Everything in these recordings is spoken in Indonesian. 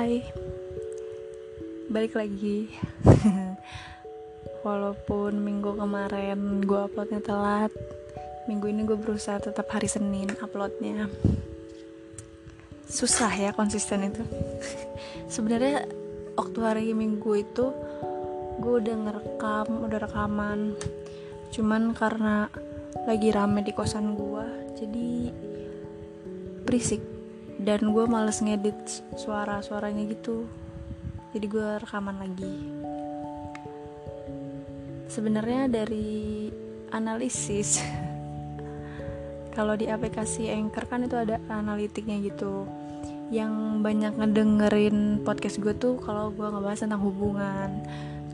Hai Balik lagi. Walaupun minggu kemarin gue uploadnya telat Minggu ini gue berusaha tetap hari Senin uploadnya. Susah ya konsisten itu. Sebenarnya waktu hari Minggu itu Gue udah ngerekam, udah rekaman. Cuman karena lagi rame di kosan gue Jadi berisik dan gue males ngedit suara-suaranya gitu. Jadi gue rekaman lagi. Sebenarnya dari analisis kalau di aplikasi Anchor kan itu ada analitiknya gitu. Yang banyak ngedengerin podcast gue tuh kalau gue ngebahas tentang hubungan.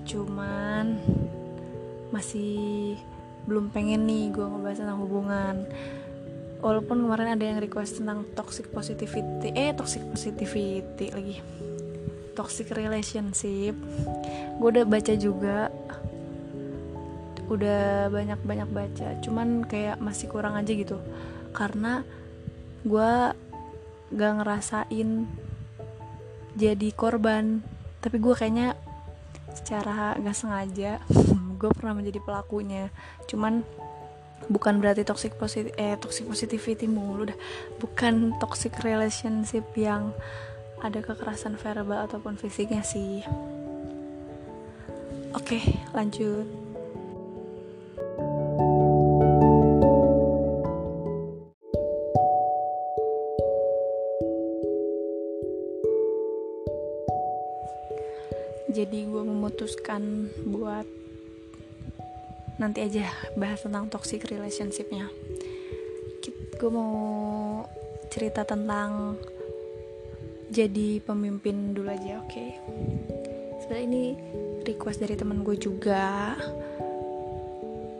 Cuman masih belum pengen nih gue ngebahas tentang hubungan walaupun kemarin ada yang request tentang toxic positivity eh toxic positivity lagi. Toxic relationship. Gue udah baca juga. Udah banyak banyak baca. Cuman kayak masih kurang aja gitu. Karena gue gak ngerasain jadi korban. Tapi gue kayaknya secara gak sengaja gue pernah menjadi pelakunya. Cuman bukan berarti toxic positif eh toxic positivity mulu dah. Bukan toxic relationship yang ada kekerasan verbal ataupun fisiknya sih. Oke lanjut. Jadi gue memutuskan buat nanti aja bahas tentang toxic relationshipnya. Gue mau cerita tentang jadi pemimpin dulu aja oke? Okay? sebenarnya ini request dari teman gue juga.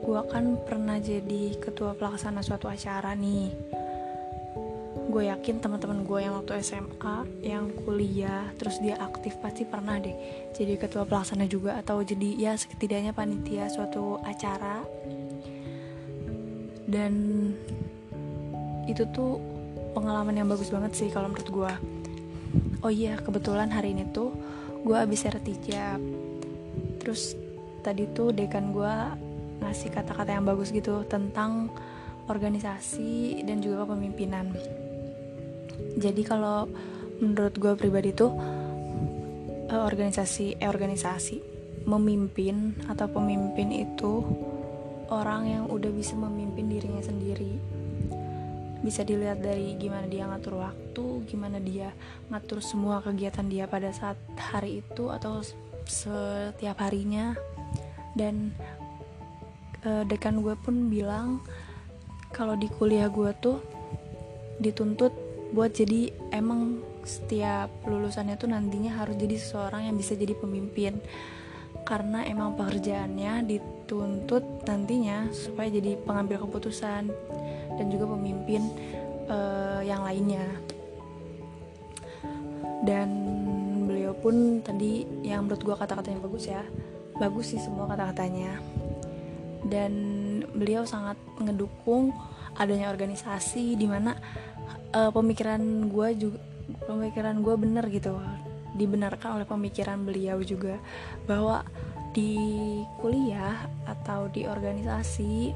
Gue kan pernah jadi ketua pelaksana suatu acara nih gue yakin teman-teman gue yang waktu SMA yang kuliah terus dia aktif pasti pernah deh jadi ketua pelaksana juga atau jadi ya setidaknya panitia suatu acara. Dan itu tuh pengalaman yang bagus banget sih kalau menurut gue. Oh iya kebetulan hari ini tuh gue abis sertijab. Terus tadi tuh dekan gue ngasih kata-kata yang bagus gitu tentang organisasi dan juga kepemimpinan jadi kalau menurut gue pribadi tuh uh, organisasi eh organisasi memimpin atau pemimpin itu orang yang udah bisa memimpin dirinya sendiri. Bisa dilihat dari gimana dia ngatur waktu gimana dia ngatur semua kegiatan dia pada saat hari itu atau setiap harinya. Dan uh, dekan gue pun bilang kalau di kuliah gue tuh dituntut buat jadi emang setiap lulusannya tuh nantinya harus jadi seseorang yang bisa jadi pemimpin. Karena emang pekerjaannya dituntut nantinya supaya jadi pengambil keputusan dan juga pemimpin uh, yang lainnya. Dan beliau pun tadi yang menurut gue kata-katanya bagus ya bagus sih semua kata-katanya. Dan beliau sangat ngedukung adanya organisasi di mana uh, pemikiran gue juga pemikiran gue bener gitu dibenarkan oleh pemikiran beliau juga bahwa di kuliah atau di organisasi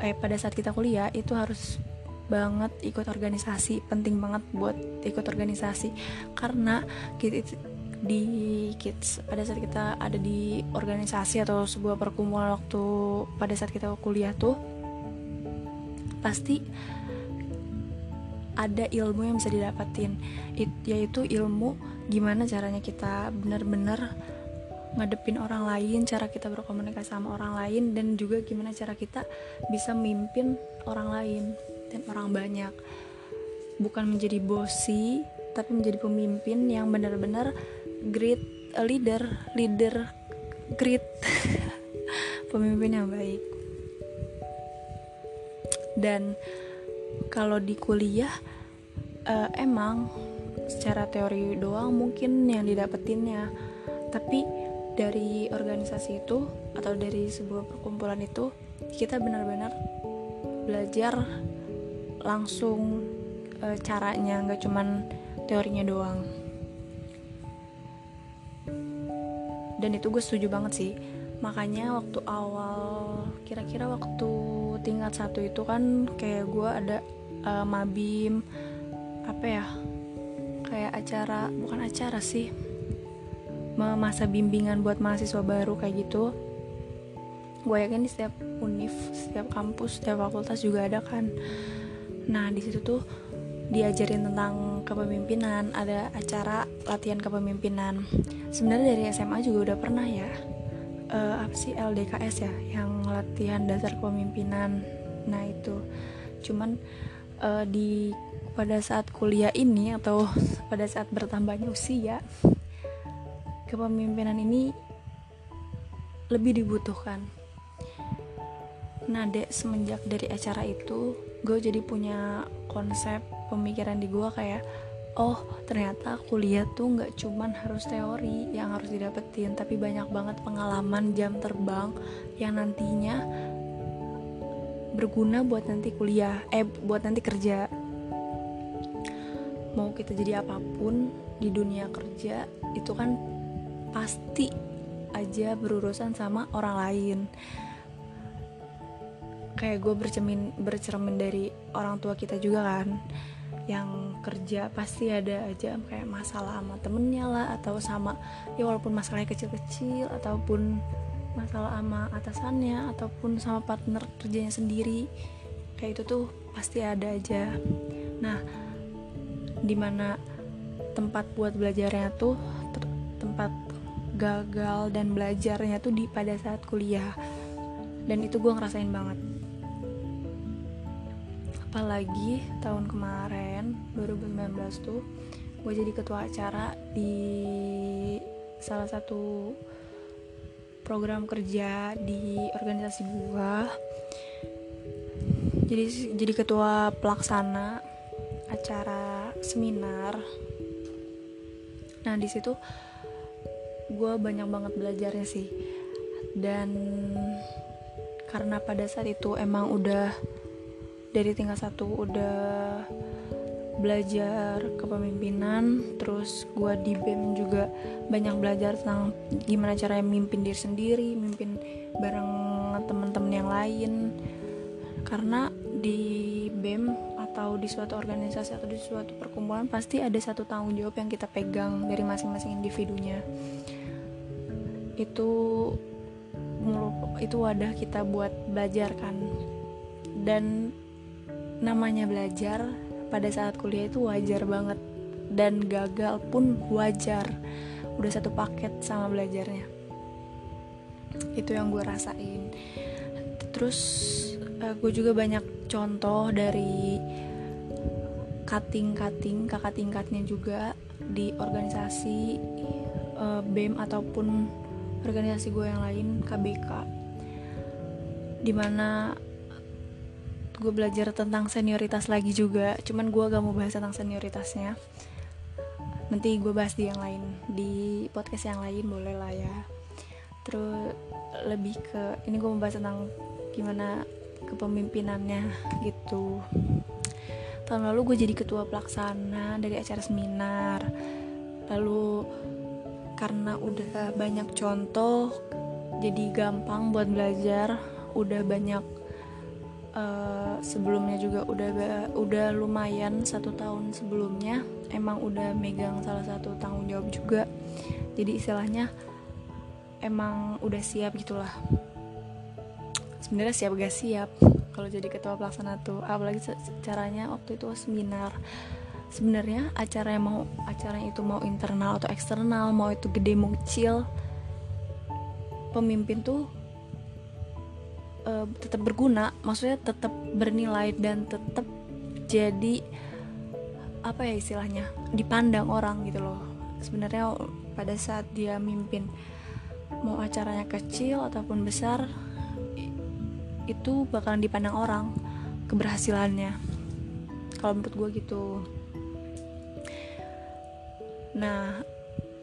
eh pada saat kita kuliah itu harus banget ikut organisasi penting banget buat ikut organisasi. Karena kita di kids pada saat kita ada di organisasi atau sebuah perkumpulan waktu pada saat kita kuliah tuh pasti ada ilmu yang bisa didapatin It, yaitu ilmu gimana caranya kita benar-benar ngadepin orang lain cara kita berkomunikasi sama orang lain dan juga gimana cara kita bisa memimpin orang lain dan orang banyak. Bukan menjadi bosi tapi menjadi pemimpin yang benar-benar great a leader leader great. Pemimpin yang baik. Dan kalau di kuliah uh, emang secara teori doang mungkin yang didapetinnya. Tapi dari organisasi itu atau dari sebuah perkumpulan itu kita benar-benar belajar langsung e, caranya nggak cuman teorinya doang. Dan itu gue setuju banget sih. Makanya waktu awal kira-kira waktu tingkat satu itu kan kayak gue ada uh, mabim apa ya kayak acara bukan acara sih masa bimbingan buat mahasiswa baru kayak gitu. Gue yakin di setiap univ setiap kampus setiap fakultas juga ada kan. Nah di situ tuh diajarin tentang kepemimpinan ada acara latihan kepemimpinan. Sebenarnya dari SMA juga udah pernah ya uh, apa sih LDKS ya yang latihan dasar kepemimpinan. Nah itu. Cuman uh, di pada saat kuliah ini atau pada saat bertambahnya usia kepemimpinan ini lebih dibutuhkan. Nah dek semenjak dari acara itu gue jadi punya konsep pemikiran di gue kayak oh ternyata kuliah tuh nggak cuman harus teori yang harus didapetin tapi banyak banget pengalaman jam terbang yang nantinya berguna buat nanti kuliah eh buat nanti kerja. Mau kita jadi apa pun di dunia kerja itu kan pasti aja berurusan sama orang lain. Kayak gue bercermin bercermin dari orang tua kita juga kan yang kerja pasti ada aja kayak masalah sama temennya lah atau sama ya walaupun masalahnya kecil-kecil ataupun masalah sama atasannya ataupun sama partner kerjanya sendiri. Kayak itu tuh pasti ada aja. Nah di mana tempat buat belajarnya tuh tempat gagal dan belajarnya tuh di pada saat kuliah. Dan itu gue ngerasain banget apalagi tahun kemarin 2019 tuh gue jadi ketua acara di salah satu program kerja di organisasi gue jadi jadi ketua pelaksana acara seminar. Nah di situ gue banyak banget belajarnya sih. Dan karena pada saat itu emang udah dari tingkat satu udah belajar kepemimpinan terus gue di BEM juga banyak belajar tentang gimana caranya mimpin diri sendiri mimpin bareng teman-teman yang lain. Karena di BEM atau di suatu organisasi atau di suatu perkumpulan pasti ada satu tanggung jawab yang kita pegang dari masing-masing individunya. Itu itu wadah kita buat belajar kan. Dan namanya belajar pada saat kuliah itu wajar banget. Dan gagal pun wajar. Udah satu paket sama belajarnya. Itu yang gue rasain. Terus uh, gue juga banyak contoh dari cutting-cutting kakak tingkatnya juga di organisasi uh, BEM ataupun organisasi gue yang lain KBK di mana gue belajar tentang senioritas lagi juga. Cuman gue gak mau bahas tentang senioritasnya. Nanti gue bahas di yang lain. Di podcast yang lain boleh lah ya. Terus lebih ke ini gue mau bahas tentang gimana kepemimpinannya gitu. Tahun lalu gue jadi ketua pelaksana dari acara seminar. Lalu karena udah banyak contoh jadi gampang buat belajar. Udah banyak uh, sebelumnya juga udah udah lumayan satu tahun sebelumnya. Emang udah megang salah satu tanggung jawab juga. Jadi istilahnya emang udah siap gitulah. Sebenarnya siap gak siap? Kalau jadi ketua pelaksana tuh apalagi caranya waktu itu seminar. Sebenarnya acara yang mau acara itu mau internal atau eksternal mau itu gede mau kecil pemimpin tuh uh, tetap berguna maksudnya tetap bernilai dan tetap jadi apa ya istilahnya dipandang orang gitu loh. Sebenarnya pada saat dia mimpin mau acaranya kecil ataupun besar itu bakalan dipandang orang keberhasilannya. Kalau menurut gue gitu. Nah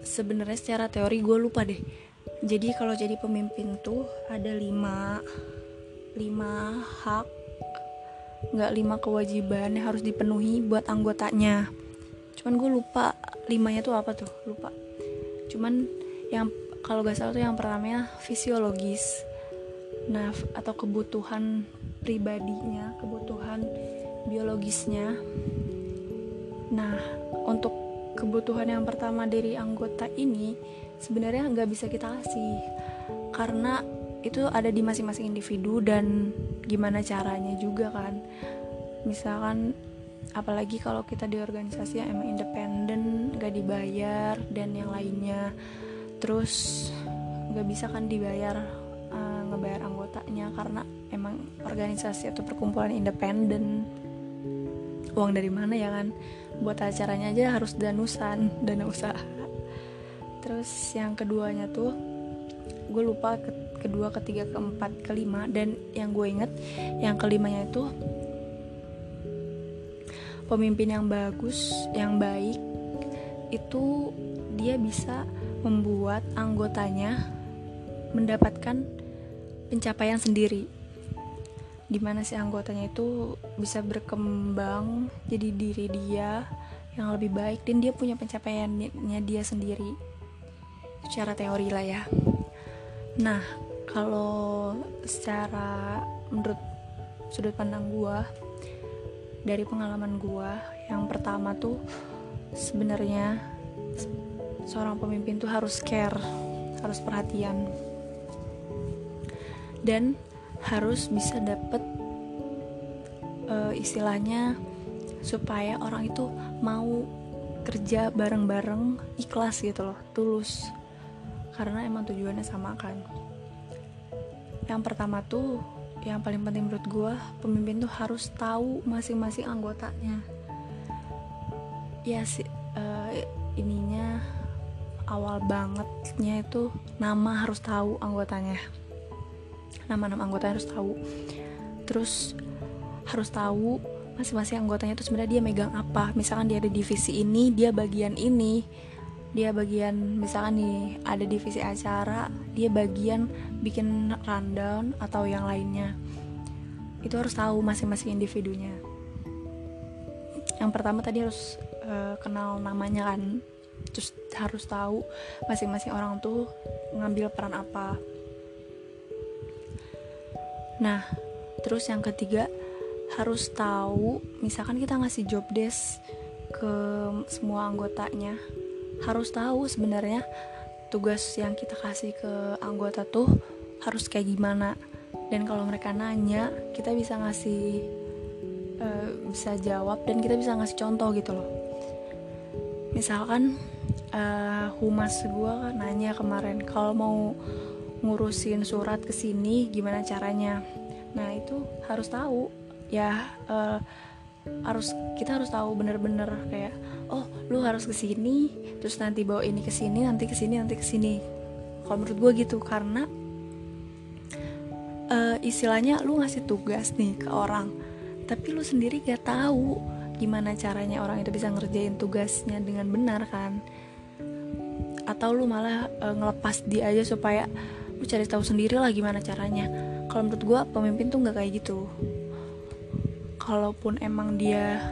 sebenarnya secara teori gue lupa deh. Jadi kalau jadi pemimpin tuh ada lima lima hak nggak lima kewajiban yang harus dipenuhi buat anggotanya. Cuman gue lupa limanya tuh apa tuh lupa. Cuman yang kalau gak salah tuh yang pertamanya fisiologis. Nah atau kebutuhan pribadinya kebutuhan biologisnya. Nah untuk kebutuhan yang pertama dari anggota ini sebenarnya nggak bisa kita kasih. Karena itu ada di masing-masing individu dan gimana caranya juga kan. Misalkan apalagi kalau kita di organisasi yang emang independen gak dibayar dan yang lainnya. Terus nggak bisa kan dibayar uh, ngebayar anggotanya karena emang organisasi atau perkumpulan independen. Uang dari mana ya kan? Buat acaranya aja harus danusan dana usaha. Terus yang keduanya tuh gue lupa kedua ketiga keempat kelima dan yang gue inget yang kelimanya itu pemimpin yang bagus yang baik itu dia bisa membuat anggotanya mendapatkan pencapaian sendiri. Di mana si anggotanya itu bisa berkembang jadi diri dia yang lebih baik dan dia punya pencapaiannya dia sendiri. Secara teori lah ya. Nah kalau secara menurut sudut pandang gua dari pengalaman gua yang pertama tuh sebenarnya seorang pemimpin tuh harus care harus perhatian. Dan harus bisa dapet uh, istilahnya supaya orang itu mau kerja bareng-bareng ikhlas gitu loh tulus. Karena emang tujuannya sama kan yang pertama tuh yang paling penting menurut gue pemimpin tuh harus tahu masing-masing anggotanya. Ya sih uh, ininya awal bangetnya itu nama harus tahu anggotanya. Nama-nama anggotanya harus tahu. Terus harus tahu masing-masing anggotanya itu sebenarnya dia megang apa. Misalkan dia ada divisi ini dia bagian ini dia bagian misalkan nih ada divisi acara dia bagian bikin rundown atau yang lainnya. Itu harus tahu masing-masing individunya. Yang pertama tadi harus uh, kenal namanya kan. Terus harus tahu masing-masing orang tuh ngambil peran apa. Nah terus yang ketiga harus tahu misalkan kita ngasih job desk ke semua anggotanya harus tahu sebenarnya tugas yang kita kasih ke anggota tuh harus kayak gimana. Dan kalau mereka nanya kita bisa ngasih uh, bisa jawab dan kita bisa ngasih contoh gitu loh. Misalkan uh, humas gue nanya kemarin kalau mau ngurusin surat ke sini gimana caranya? Nah itu harus tahu. Ya uh, harus kita harus tahu bener-bener kayak oh lu harus ke sini terus nanti bawa ini ke sini nanti ke sini nanti ke sini. Kalau menurut gue gitu karena uh, istilahnya lu ngasih tugas nih ke orang tapi lu sendiri gak tahu gimana caranya orang itu bisa ngerjain tugasnya dengan benar kan. Atau lu malah uh, ngelepas dia aja supaya lu cari tahu sendiri lah gimana caranya. Kalau menurut gue pemimpin tuh nggak kayak gitu kalaupun emang dia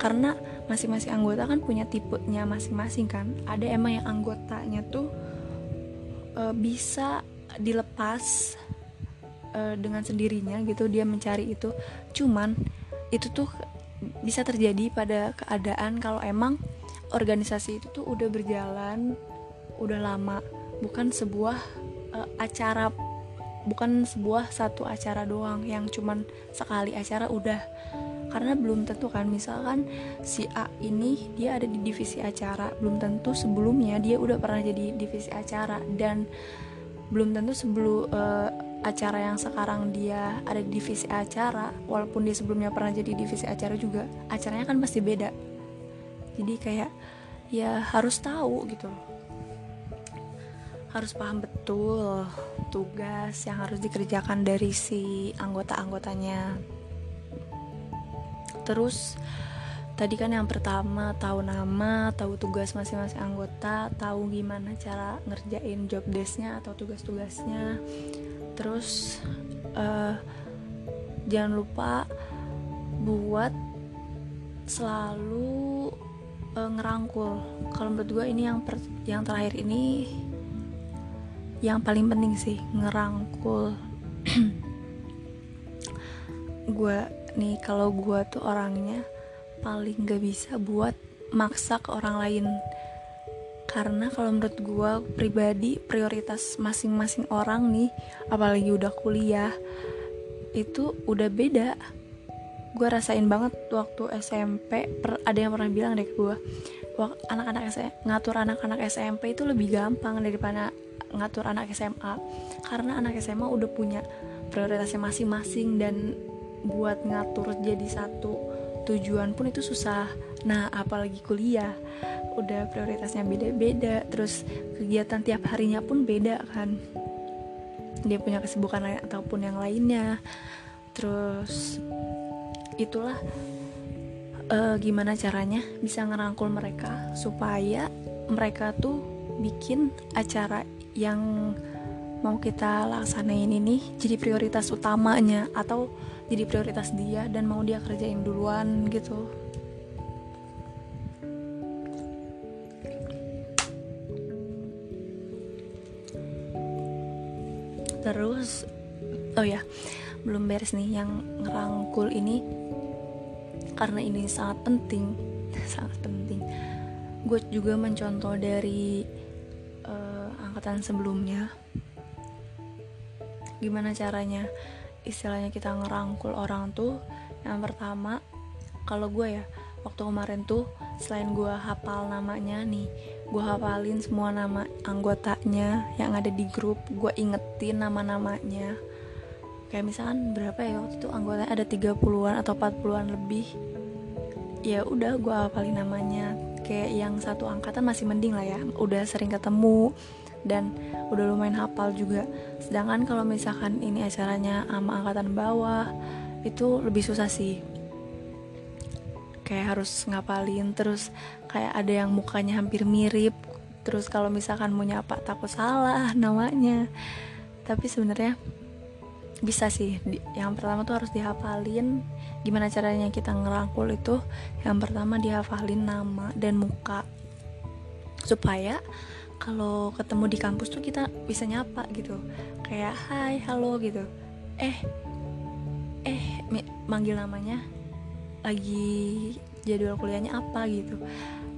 karena masing-masing anggota kan punya tipenya masing-masing kan ada emang yang anggotanya tuh e, bisa dilepas e, dengan sendirinya gitu dia mencari itu. Cuman itu tuh bisa terjadi pada keadaan kalau emang organisasi itu tuh udah berjalan udah lama bukan sebuah e, acara bukan sebuah satu acara doang yang cuman sekali acara udah. Karena belum tentu kan misalkan si A ini dia ada di divisi acara belum tentu sebelumnya dia udah pernah jadi divisi acara. Dan belum tentu sebelum uh, acara yang sekarang dia ada di divisi acara walaupun dia sebelumnya pernah jadi divisi acara juga acaranya kan pasti beda. Jadi kayak ya harus tahu gitu harus paham betul tugas yang harus dikerjakan dari si anggota-anggotanya. Terus tadi kan yang pertama tahu nama tahu tugas masing-masing anggota tahu gimana cara ngerjain job desknya atau tugas-tugasnya. Terus uh, jangan lupa buat selalu uh, ngerangkul. Kalau menurut ini yang per, yang terakhir ini yang paling penting sih ngerangkul. Gue nih kalau gue tuh orangnya paling gak bisa buat maksa ke orang lain. Karena kalau menurut gue pribadi prioritas masing-masing orang nih apalagi udah kuliah itu udah beda gue rasain banget waktu SMP per, ada yang pernah bilang deh ke gue anak-anak ngatur anak-anak SMP itu lebih gampang daripada ngatur anak SMA karena anak SMA udah punya prioritasnya masing-masing dan buat ngatur jadi satu tujuan pun itu susah. Nah apalagi kuliah udah prioritasnya beda-beda terus kegiatan tiap harinya pun beda kan. Dia punya kesibukan ataupun yang lainnya. Terus itulah uh, gimana caranya bisa ngerangkul mereka supaya mereka tuh bikin acara yang mau kita laksanain ini jadi prioritas utamanya atau jadi prioritas dia dan mau dia kerjain duluan gitu. Terus oh ya belum beres nih yang ngerangkul ini karena ini sangat penting sangat penting. Gue juga mencontoh dari uh, angkatan sebelumnya. Gimana caranya istilahnya kita ngerangkul orang tuh? Yang pertama kalau gue ya waktu kemarin tuh selain gue hafal namanya nih gue hafalin semua nama anggotanya yang ada di grup gue ingetin nama-namanya kayak misalkan berapa ya waktu itu anggota ada 30-an atau 40-an lebih. Ya udah gue hafalin namanya. Kayak yang satu angkatan masih mending lah ya udah sering ketemu dan udah lumayan hafal juga. Sedangkan kalau misalkan ini acaranya sama angkatan bawah itu lebih susah sih. Kayak harus ngapalin terus kayak ada yang mukanya hampir mirip. Terus kalau misalkan mau nyapa takut salah namanya. Tapi sebenarnya bisa sih. Yang pertama tuh harus dihafalin. Gimana caranya kita ngerangkul itu? Yang pertama dihafalin nama dan muka. Supaya kalau ketemu di kampus tuh kita bisa nyapa gitu. Kayak hai halo gitu. Eh eh manggil namanya. Lagi jadwal kuliahnya apa? gitu.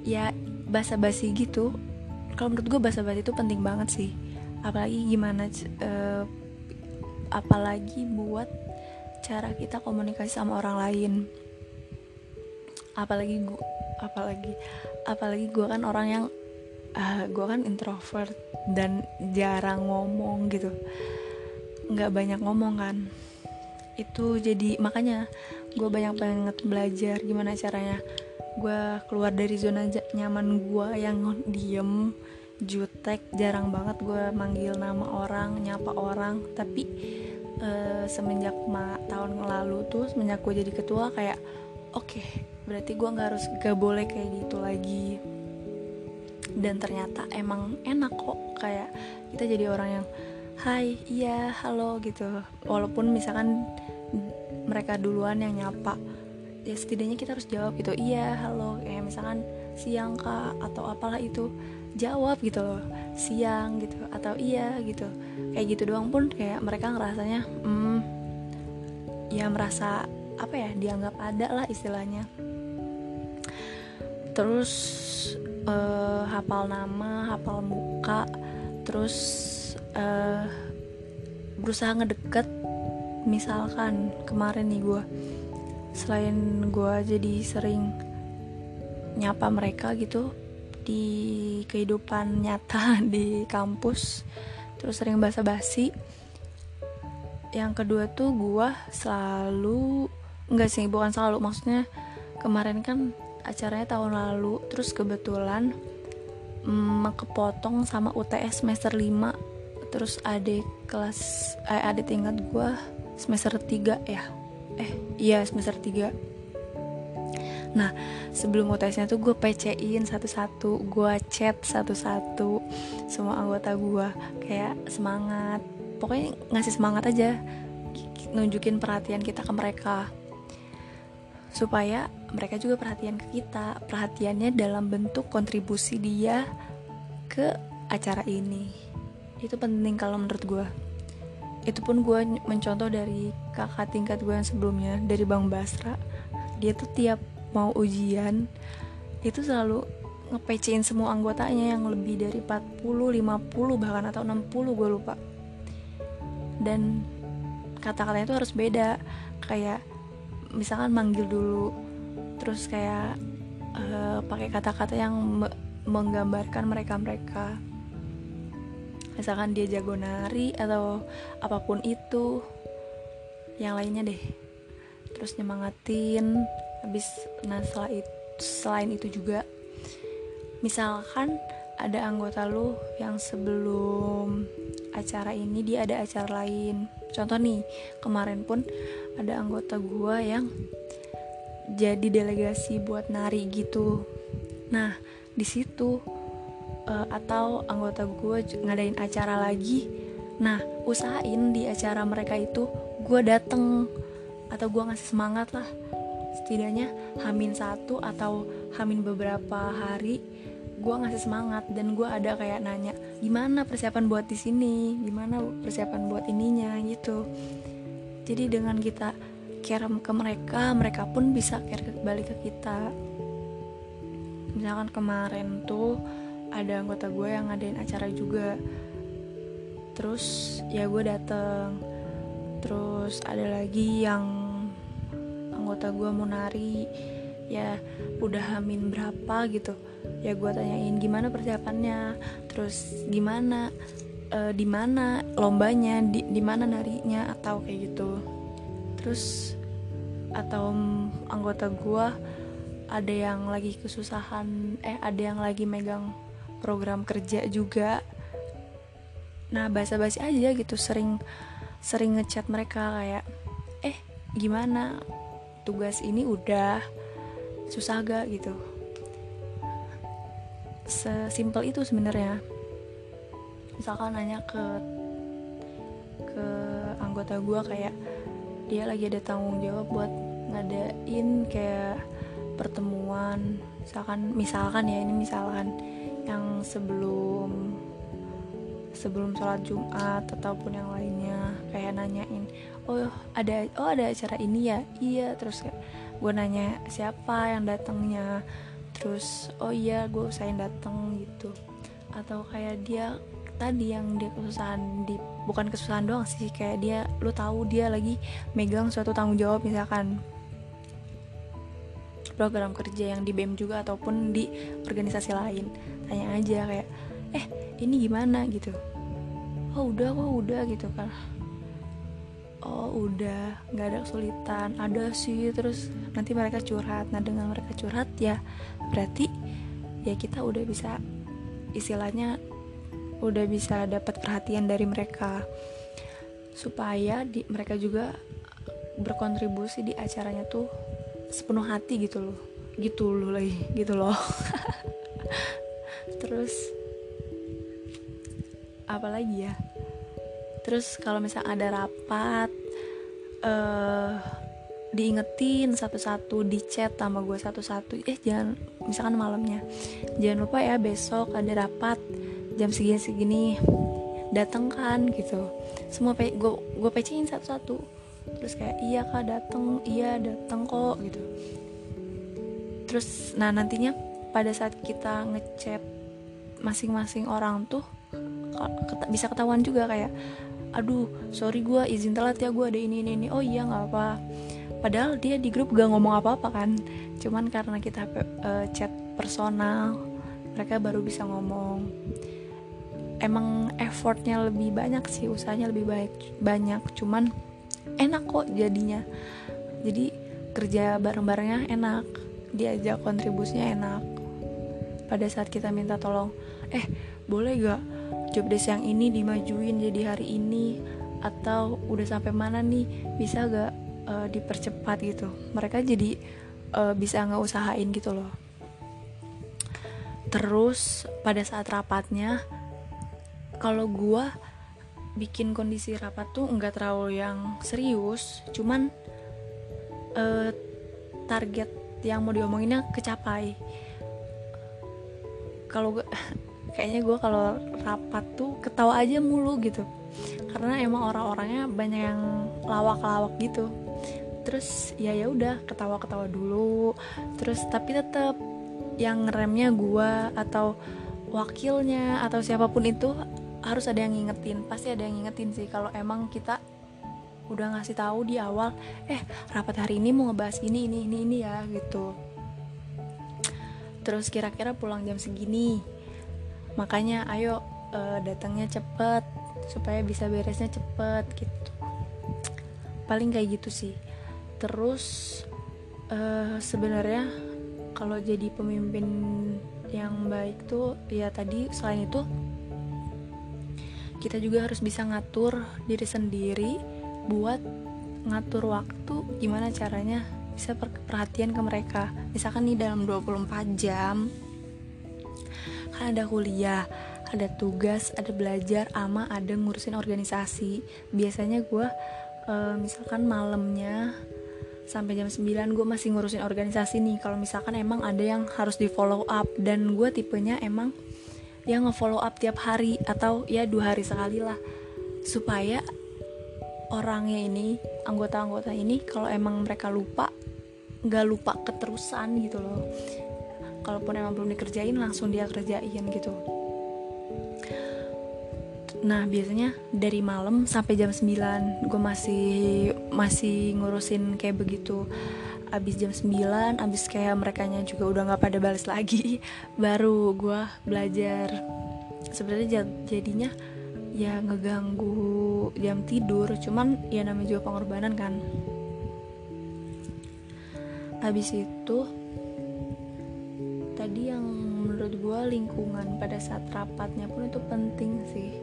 Ya basa-basi gitu. Kalau menurut gue basa-basi itu penting banget sih. Apalagi gimana uh, apalagi buat cara kita komunikasi sama orang lain. Apalagi gue apalagi apalagi gue kan orang yang uh, gue kan introvert dan jarang ngomong gitu. Nggak banyak ngomong kan. Itu jadi makanya gue banyak banget belajar gimana caranya gue keluar dari zona nyaman gue yang diem jutek jarang banget gue manggil nama orang nyapa orang. Tapi uh, semenjak ma tahun lalu tuh semenjak gue jadi ketua kayak oke okay, berarti gue nggak harus gak boleh kayak gitu lagi. Dan ternyata emang enak kok kayak kita jadi orang yang hai iya halo gitu. Walaupun misalkan mereka duluan yang nyapa ya setidaknya kita harus jawab gitu iya halo kayak misalkan siang kak atau apalah itu jawab gitu loh siang gitu atau iya gitu. Kayak gitu doang pun kayak mereka ngerasanya hmm, ya merasa apa ya dianggap ada lah istilahnya. Terus uh, hafal nama hafal muka terus uh, berusaha ngedeket misalkan kemarin nih gue selain gue jadi sering nyapa mereka gitu di kehidupan nyata di kampus terus sering basa-basi. Yang kedua tuh gue selalu enggak sih bukan selalu maksudnya kemarin kan acaranya tahun lalu terus kebetulan mm, kepotong sama UTS semester 5 terus adik kelas eh, adik tingkat gue semester 3 ya. Eh iya semester 3 Nah sebelum UTS-nya tuh gue PC-in satu-satu Gue chat satu-satu Semua anggota gue Kayak semangat. Pokoknya ngasih semangat aja Nunjukin perhatian kita ke mereka. Supaya mereka juga perhatian ke kita perhatiannya dalam bentuk kontribusi dia ke acara ini. Itu penting kalau menurut gue. Itu pun gue mencontoh dari kakak tingkat gue yang sebelumnya dari Bang Basra. Dia tuh tiap mau ujian itu selalu ngepecein semua anggotanya yang lebih dari 40, 50 bahkan atau 60 gue lupa. Dan kata-katanya itu harus beda. Kayak misalkan manggil dulu terus kayak uh, pakai kata-kata yang me menggambarkan mereka-mereka. Misalkan dia jago nari atau apa pun itu yang lainnya deh. Terus nyemangatin habis nah setelah itu selain itu juga misalkan ada anggota lu yang sebelum acara ini dia ada acara lain. Contoh nih kemarin pun ada anggota gua yang jadi delegasi buat nari gitu. Nah di situ uh, atau anggota gue ngadain acara lagi. Nah usahain di acara mereka itu gue dateng atau gue ngasih semangat lah setidaknya hamin satu atau hamin beberapa hari gue ngasih semangat dan gue ada kayak nanya gimana persiapan buat di sini? Gimana persiapan buat ininya? Gitu. Jadi dengan kita care ke mereka mereka pun bisa care balik ke kita. Misalkan kemarin tuh ada anggota gue yang ngadain acara juga. Terus ya gue dateng. Terus ada lagi yang anggota gue mau nari ya udah hamin berapa gitu. Ya gue tanyain gimana persiapannya? Terus gimana uh, di mana lombanya di di mana narinya? Atau kayak gitu. Terus atau anggota gue ada yang lagi kesusahan eh ada yang lagi megang program kerja juga. Nah basa-basi aja gitu sering sering ngechat mereka kayak eh gimana tugas ini udah susah gak gitu. Sesimpel itu sebenarnya. Misalkan nanya ke ke anggota gue kayak dia lagi ada tanggung jawab buat ngadain kayak pertemuan. Misalkan misalkan ya ini misalkan yang sebelum sebelum sholat Jumat ataupun yang lainnya kayak nanyain oh ada oh ada acara ini ya? Iya. Terus kayak gue nanya siapa yang datangnya? Terus oh iya gue usahain dateng gitu. Atau kayak dia tadi yang dia kesusahan di bukan kesusahan doang sih kayak dia lu tahu dia lagi megang suatu tanggung jawab misalkan program kerja yang di BEM juga ataupun di organisasi lain. Tanya aja kayak eh ini gimana? Gitu. Oh udah kok udah gitu kan oh udah. Nggak ada kesulitan. Ada sih. Terus nanti mereka curhat. Nah dengan mereka curhat ya berarti ya kita udah bisa istilahnya udah bisa dapat perhatian dari mereka. Supaya di, mereka juga berkontribusi di acaranya tuh sepenuh hati gitu loh. Gitu loh lagi. Gitu loh. Terus apa lagi ya terus kalau misalnya ada rapat uh, diingetin satu-satu di chat sama gue satu-satu eh jangan misalkan malamnya jangan lupa ya besok ada rapat jam segini-segini dateng kan gitu. Semua pe gue gue pecein satu-satu. Terus kayak iya kak dateng iya dateng kok gitu. Terus nah nantinya pada saat kita ngechat masing-masing orang tuh bisa ketahuan juga kayak aduh sorry gue izin telat ya gue ada ini ini ini. Oh iya nggak apa padahal dia di grup gak ngomong apa apa kan. Cuman karena kita uh, chat personal mereka baru bisa ngomong. Emang effortnya lebih banyak sih usahanya lebih baik banyak. Cuman enak kok jadinya. Jadi kerja bareng-barengnya enak diajak kontribusinya enak. Pada saat kita minta tolong eh boleh gak jobdesk yang ini dimajuin jadi hari ini atau udah sampai mana nih bisa gak uh, dipercepat gitu? Mereka jadi uh, bisa nggak usahain gitu loh. Terus pada saat rapatnya kalau gue bikin kondisi rapat tuh nggak terlalu yang serius cuman uh, target yang mau diomonginnya kecapai. Kalau kayaknya gue kalau rapat tuh ketawa aja mulu gitu. Karena emang orang-orangnya banyak yang lawak-lawak gitu. Terus ya ya udah ketawa-ketawa dulu. Terus tapi tetap yang remnya gue atau wakilnya atau siapa pun itu harus ada yang ngingetin. Pasti ada yang ngingetin sih kalau emang kita udah ngasih tahu di awal eh rapat hari ini mau ngebahas ini ini ini ini ya gitu. Terus kira-kira pulang jam segini makanya ayo uh, datangnya cepet supaya bisa beresnya cepet gitu. Paling kayak gitu sih. Terus uh, sebenarnya kalau jadi pemimpin yang baik tuh ya tadi selain itu kita juga harus bisa ngatur diri sendiri buat ngatur waktu gimana caranya bisa perhatian ke mereka. Misalkan nih dalam 24 jam kan ada kuliah ada tugas ada belajar ama ada ngurusin organisasi. Biasanya gue uh, misalkan malamnya sampai jam 9 gue masih ngurusin organisasi nih. Kalau misalkan emang ada yang harus di follow up dan gue tipenya emang yang nge-follow up tiap hari atau ya dua hari sekali lah. Supaya orangnya ini anggota-anggota ini kalau emang mereka lupa nggak lupa keterusan gitu loh kalaupun emang belum dikerjain langsung dia kerjain gitu. Nah biasanya dari malam sampai jam 9 gue masih masih ngurusin kayak begitu. Abis jam 9 abis kayak mereka juga udah gak pada balas lagi Baru gue belajar. Sebenarnya jadinya ya ngeganggu jam tidur Cuman ya namanya juga pengorbanan kan. Abis itu Tadi yang menurut gue lingkungan pada saat rapatnya pun itu penting sih.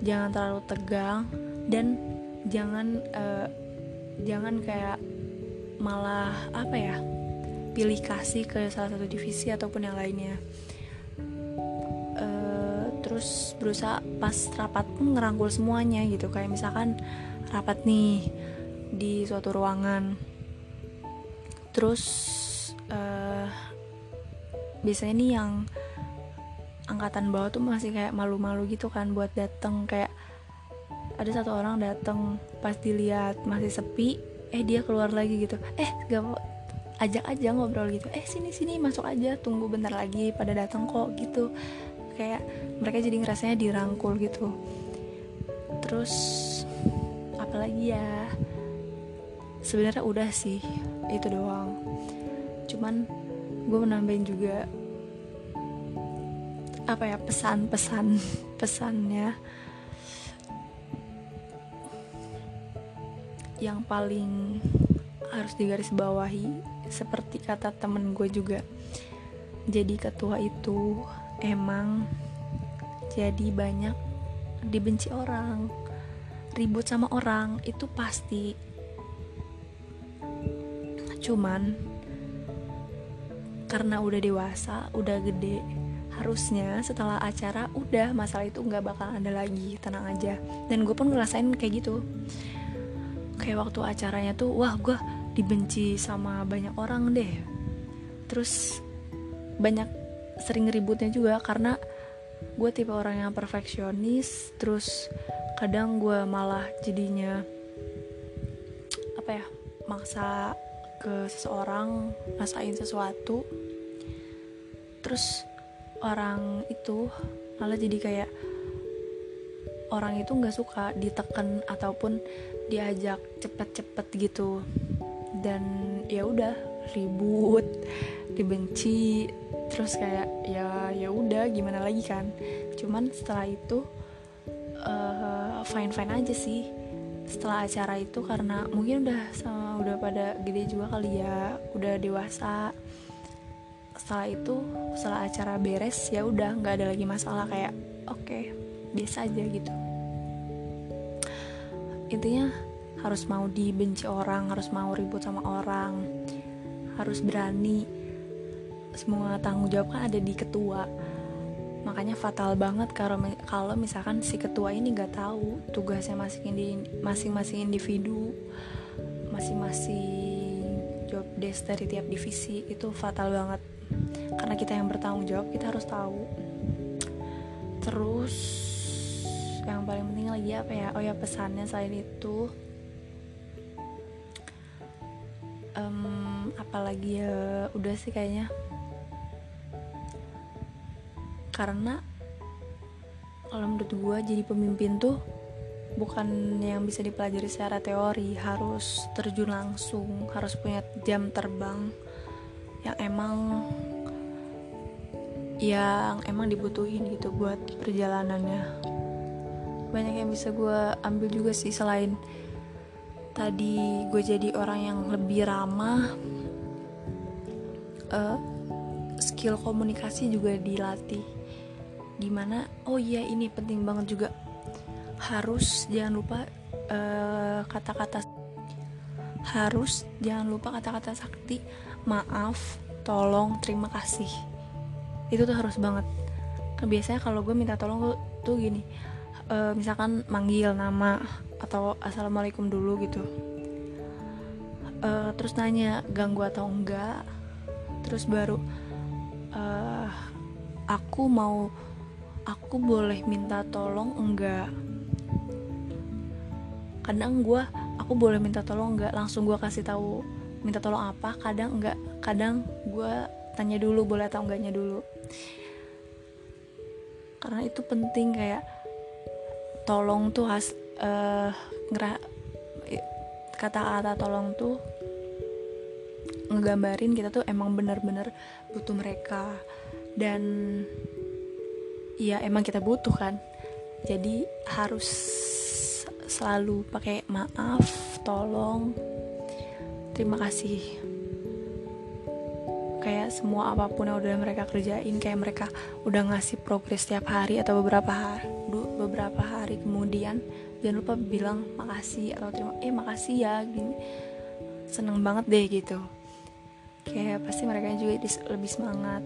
Jangan terlalu tegang dan jangan uh, jangan kayak malah apa ya pilih kasih ke salah satu divisi ataupun yang lainnya. Uh, terus berusaha pas rapat pun ngerangkul semuanya gitu. Kayak misalkan rapat nih di suatu ruangan. Terus uh, biasanya nih yang angkatan bawah tuh masih kayak malu-malu gitu kan buat dateng kayak ada satu orang dateng pas dilihat masih sepi eh dia keluar lagi gitu. Eh gak mau ajak aja ngobrol gitu. Eh sini sini masuk aja tunggu bentar lagi pada datang kok gitu. Kayak mereka jadi ngerasanya dirangkul gitu. Terus apalagi ya? Sebenarnya udah sih itu doang. Cuman gue menambahin juga apa ya pesan-pesan pesannya. Yang paling harus digarisbawahi seperti kata temen gue juga jadi ketua itu emang jadi banyak dibenci orang ribut sama orang itu pasti. Cuman karena udah dewasa udah gede harusnya setelah acara udah masalah itu nggak bakal ada lagi tenang aja. Dan gue pun ngerasain kayak gitu. Kayak waktu acaranya tuh wah gue dibenci sama banyak orang deh. Terus banyak sering ributnya juga karena gue tipe orang yang perfeksionis terus kadang gue malah jadinya apa ya maksa ke seseorang masain sesuatu. Terus orang itu malah jadi kayak orang itu nggak suka ditekan ataupun diajak cepet-cepet gitu. Dan ya udah ribut dibenci terus kayak ya ya udah gimana lagi kan? Cuman setelah itu uh, eh, fine fine aja sih setelah acara itu karena mungkin udah sama udah pada gede juga kali ya udah dewasa. Setelah itu setelah acara beres ya udah nggak ada lagi masalah kayak oke okay, biasa aja gitu. Intinya harus mau dibenci orang harus mau ribut sama orang harus berani. Semua tanggung jawab kan ada di ketua makanya fatal banget kalau kalau misalkan si ketua ini nggak tahu tugasnya masing masing individu masing-masing job desk dari tiap divisi itu fatal banget. Karena kita yang bertanggung jawab kita harus tahu. Terus yang paling penting lagi apa ya? Oh ya pesannya selain itu um, apalagi ya udah sih kayaknya karena kalau menurut gue jadi pemimpin tuh bukan yang bisa dipelajari secara teori harus terjun langsung harus punya jam terbang yang emang yang emang dibutuhin gitu buat perjalanannya. Banyak yang bisa gue ambil juga sih selain tadi gue jadi orang yang lebih ramah uh, skill komunikasi juga dilatih gimana oh iya ini penting banget juga. Harus jangan lupa kata kata-kata harus jangan lupa kata-kata sakti. Maaf tolong terima kasih. Itu tuh harus banget. Kan biasanya kalau gue minta tolong tuh gini uh, misalkan manggil nama atau assalamualaikum dulu gitu. Uh, terus nanya ganggu atau enggak? Terus baru uh, aku mau aku boleh minta tolong enggak? Kadang gue aku boleh minta tolong enggak? Langsung gue kasih tahu minta tolong apa? Kadang enggak kadang gue tanya dulu boleh atau enggaknya dulu. Karena itu penting kayak tolong tuh has uh, ngera kata-kata tolong tuh ngegambarin kita tuh emang bener-bener butuh mereka. Dan ya emang kita butuh kan. Jadi harus selalu pakai maaf tolong. Terima kasih. Kayak semua apa pun yang udah mereka kerjain kayak mereka udah ngasih progres setiap hari atau beberapa hari beberapa hari kemudian jangan lupa bilang makasih atau terima eh makasih ya gini. Seneng banget deh gitu. Kayak pasti mereka juga lebih semangat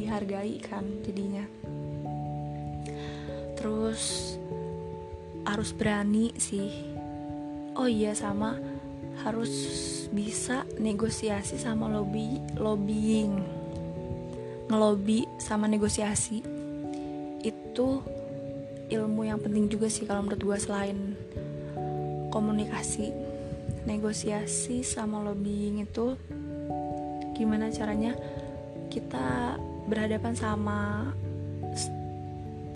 dihargai kan jadinya terus harus berani sih. Oh iya sama harus bisa negosiasi sama lobby lobbying. Ngelobi sama negosiasi. Itu ilmu yang penting juga sih kalau menurut gue selain komunikasi. Negosiasi sama lobbying itu gimana caranya kita berhadapan sama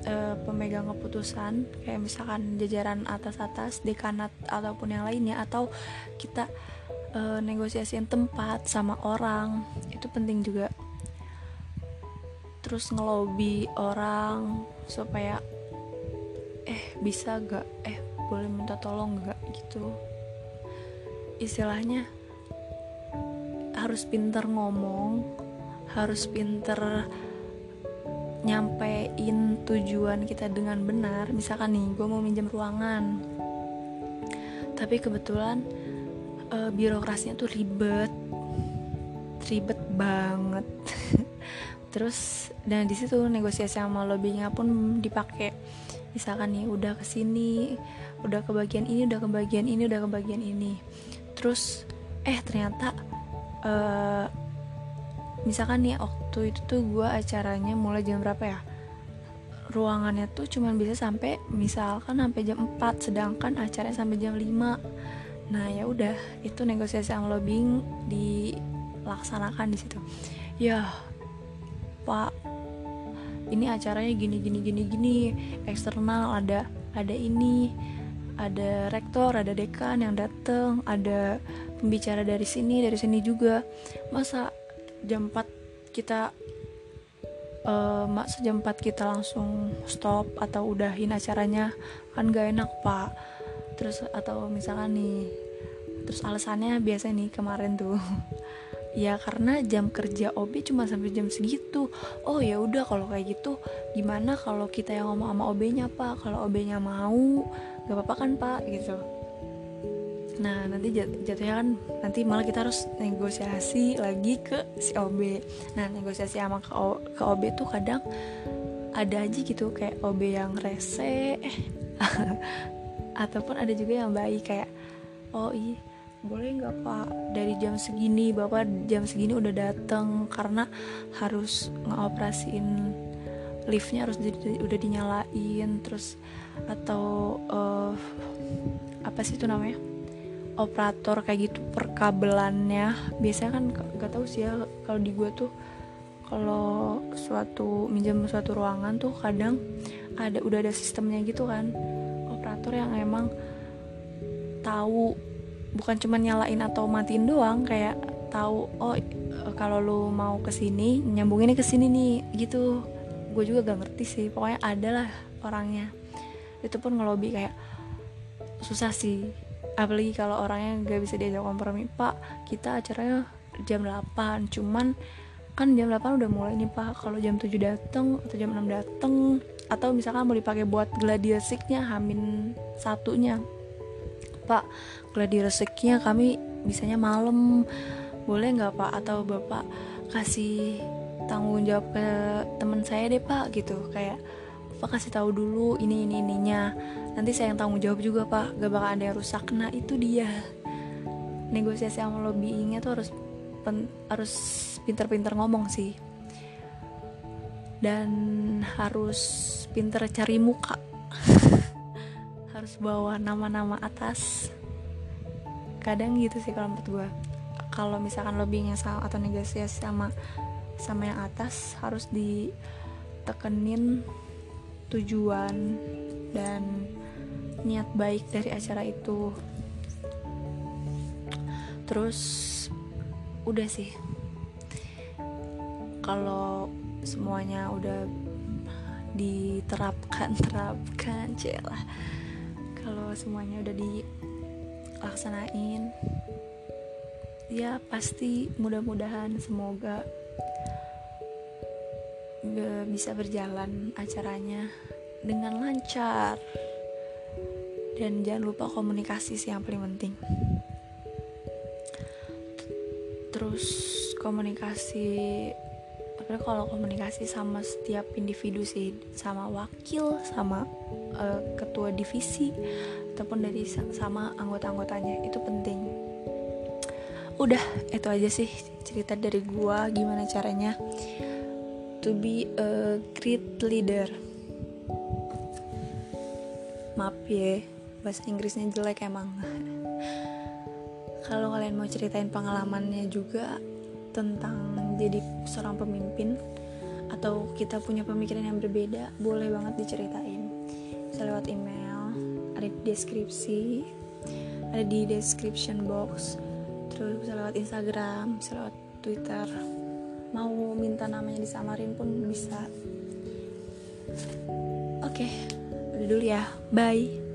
uh, pemegang keputusan kayak misalkan jajaran atas-atas dekanat ataupun yang lainnya atau kita uh, negosiasiin tempat sama orang itu penting juga. Terus ngelobi orang supaya eh bisa gak eh boleh minta tolong gak gitu. Istilahnya harus pinter ngomong harus pinter nyampein tujuan kita dengan benar. Misalkan nih gue mau minjem ruangan. Tapi kebetulan e, birokrasinya tuh ribet. Ribet banget. Terus dan di situ negosiasi sama lobbynya pun dipakai. Misalkan nih udah ke sini udah ke bagian ini udah ke bagian ini udah ke bagian ini. Terus eh ternyata uh, misalkan nih waktu itu tuh gue acaranya mulai jam berapa ya? Ruangannya tuh cuman bisa sampai misalkan sampai jam 4 sedangkan acaranya sampai jam 5 nah ya udah itu negosiasi sama lobbying dilaksanakan di situ. Ya pak ini acaranya gini gini gini gini eksternal ada ada ini ada rektor ada dekan yang datang ada pembicara dari sini dari sini juga. Masa jam 4 kita uh, masa jam 4 kita langsung stop atau udahin acaranya kan gak enak pak. Terus atau misalkan nih terus alasannya biasa nih kemarin tuh. Ya karena jam kerja OB cuma sampai jam segitu. Oh ya udah kalau kayak gitu gimana kalau kita yang ngomong sama OB-nya pak? Kalau OB-nya mau gak apa-apa kan pak? Gitu nah nanti jat jatuhnya kan nanti malah kita harus negosiasi lagi ke si OB nah negosiasi sama ke, o ke OB tuh kadang ada aja gitu kayak OB yang rese ataupun ada juga yang baik kayak oh iya boleh nggak pak? Dari jam segini bapak jam segini udah dateng karena harus ngoperasiin liftnya harus di, udah dinyalain terus atau uh, apa sih itu namanya operator kayak gitu perkabelannya. Biasanya kan gak tahu sih ya kalau di gue tuh kalau suatu minjem suatu ruangan tuh kadang ada udah ada sistemnya gitu kan. Operator yang emang tahu bukan cuma nyalain atau matiin doang kayak tahu oh kalau lu mau ke sini nyambunginnya ke sini nih gitu. Gue juga gak ngerti sih pokoknya ada lah orangnya. Itu pun ngelobi kayak susah sih apalagi kalau orangnya gak bisa diajak kompromi pak kita acaranya jam 8 cuman kan jam 8 udah mulai nih pak. Kalau jam 7 dateng atau jam 6 dateng atau misalkan mau dipakai buat gladiasiknya hamin satunya. Pak gladiasiknya kami bisanya malam. Boleh nggak pak? Atau bapak kasih tanggung jawab ke teman saya deh pak gitu. Kayak pak kasih tahu dulu ini ini ininya. Nanti saya yang tanggung jawab juga pak. Gak bakal ada yang rusak. Nah itu dia. Negosiasi sama lobbyingnya tuh harus pen, harus pinter-pinter ngomong sih. Dan harus pinter cari muka. Harus bawa nama-nama atas. Kadang gitu sih kalau menurut gue kalau misalkan lobbyingnya sama atau negosiasi sama sama yang atas harus ditekenin tujuan dan niat baik dari acara itu. Terus udah sih. Kalau semuanya udah diterapkan terapkan celah kalau semuanya udah dilaksanain ya pasti mudah-mudahan semoga bisa berjalan acaranya dengan lancar. Dan jangan lupa komunikasi sih yang paling penting. Terus komunikasi tapi kalau komunikasi sama setiap individu sih sama wakil sama uh, ketua divisi ataupun dari sama anggota-anggotanya itu penting. Udah itu aja sih cerita dari gua gimana caranya to be a great leader. Maaf ya bahasa Inggrisnya jelek emang. Kalau kalian mau ceritain pengalamannya juga tentang jadi seorang pemimpin atau kita punya pemikiran yang berbeda boleh banget diceritain. Bisa lewat email ada di deskripsi ada di description box terus bisa lewat Instagram bisa lewat Twitter mau minta namanya disamarin pun bisa. Oke okay, udah dulu ya. Bye